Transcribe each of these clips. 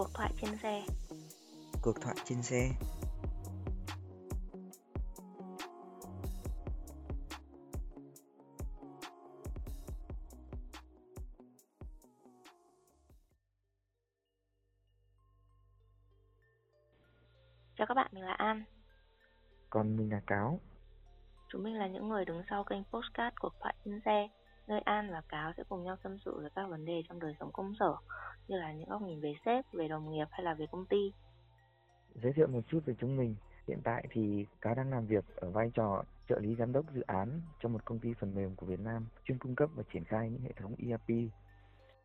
Cuộc thoại trên xe. Cuộc thoại trên xe. Chào các bạn, mình là An. Còn mình là Cáo. Chúng mình là những người đứng sau kênh Postcard Cuộc thoại trên xe nơi An và Cáo sẽ cùng nhau tâm sự về các vấn đề trong đời sống công sở như là những góc nhìn về sếp, về đồng nghiệp hay là về công ty. Giới thiệu một chút về chúng mình. Hiện tại thì Cáo đang làm việc ở vai trò trợ lý giám đốc dự án cho một công ty phần mềm của Việt Nam chuyên cung cấp và triển khai những hệ thống ERP.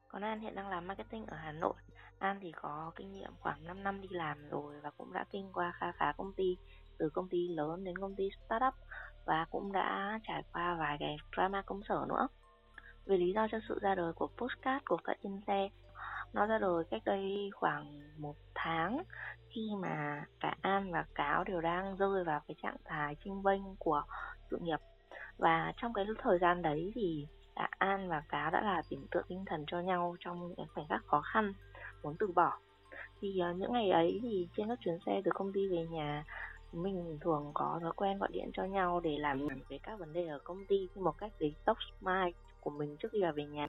Còn An hiện đang làm marketing ở Hà Nội. An thì có kinh nghiệm khoảng 5 năm đi làm rồi và cũng đã kinh qua khá khá công ty từ công ty lớn đến công ty startup và cũng đã trải qua vài cái drama công sở nữa về lý do cho sự ra đời của postcard của tại trên xe. Nó ra đời cách đây khoảng một tháng khi mà cả An và Cáo đều đang rơi vào cái trạng thái trinh vênh của sự nghiệp. Và trong cái thời gian đấy thì cả An và Cáo đã là biểu tượng tinh thần cho nhau trong những khoảnh khắc khó khăn muốn từ bỏ. Thì uh, những ngày ấy thì trên các chuyến xe từ công ty về nhà mình thường có thói quen gọi điện cho nhau để làm về các vấn đề ở công ty một cách detox mind của mình trước khi là về nhà.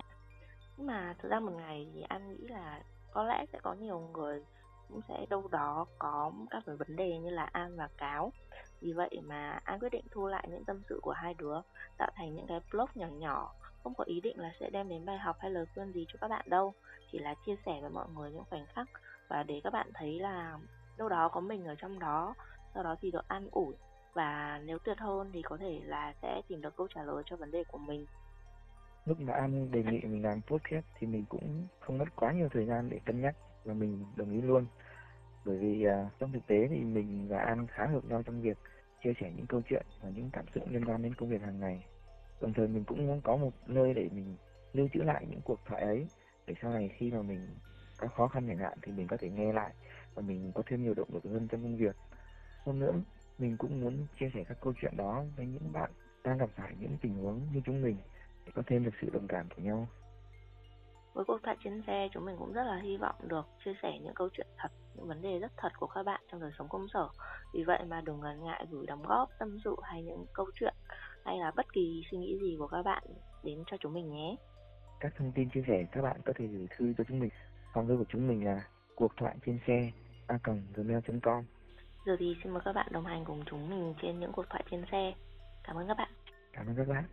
Nhưng mà thực ra một ngày thì anh nghĩ là có lẽ sẽ có nhiều người cũng sẽ đâu đó có các cái vấn đề như là An và Cáo. Vì vậy mà An quyết định thu lại những tâm sự của hai đứa Tạo thành những cái blog nhỏ nhỏ. Không có ý định là sẽ đem đến bài học hay lời khuyên gì cho các bạn đâu Chỉ là chia sẻ với mọi người những khoảnh khắc. Và để các bạn thấy là đâu đó có mình ở trong đó sau đó thì được an ủi Và nếu tuyệt hơn thì có thể là sẽ tìm được câu trả lời cho vấn đề của mình. Lúc mà An đề nghị mình làm podcast thì mình cũng không mất quá nhiều thời gian để cân nhắc và mình đồng ý luôn. Bởi vì uh, trong thực tế thì mình và An khá hợp nhau trong việc chia sẻ những câu chuyện và những cảm xúc liên quan đến công việc hàng ngày. Đồng thời mình cũng muốn có một nơi để mình lưu trữ lại những cuộc thoại ấy để sau này khi mà mình có khó khăn chẳng hạn thì mình có thể nghe lại và mình có thêm nhiều động lực hơn trong công việc hơn nữa mình cũng muốn chia sẻ các câu chuyện đó với những bạn đang gặp phải những tình huống như chúng mình để có thêm được sự đồng cảm của nhau. Với cuộc thoại trên xe chúng mình cũng rất là hy vọng được chia sẻ những câu chuyện thật những vấn đề rất thật của các bạn trong đời sống công sở. Vì vậy mà đừng ngần ngại gửi đóng góp tâm sự hay những câu chuyện hay là bất kỳ suy nghĩ gì của các bạn đến cho chúng mình nhé. Các thông tin chia sẻ các bạn có thể gửi thư cho chúng mình. Phòng thư của chúng mình là cuộc thoại trên xe a gmail.com giờ thì xin mời các bạn đồng hành cùng chúng mình trên những cuộc thoại trên xe. Cảm ơn các bạn. Cảm ơn các bạn.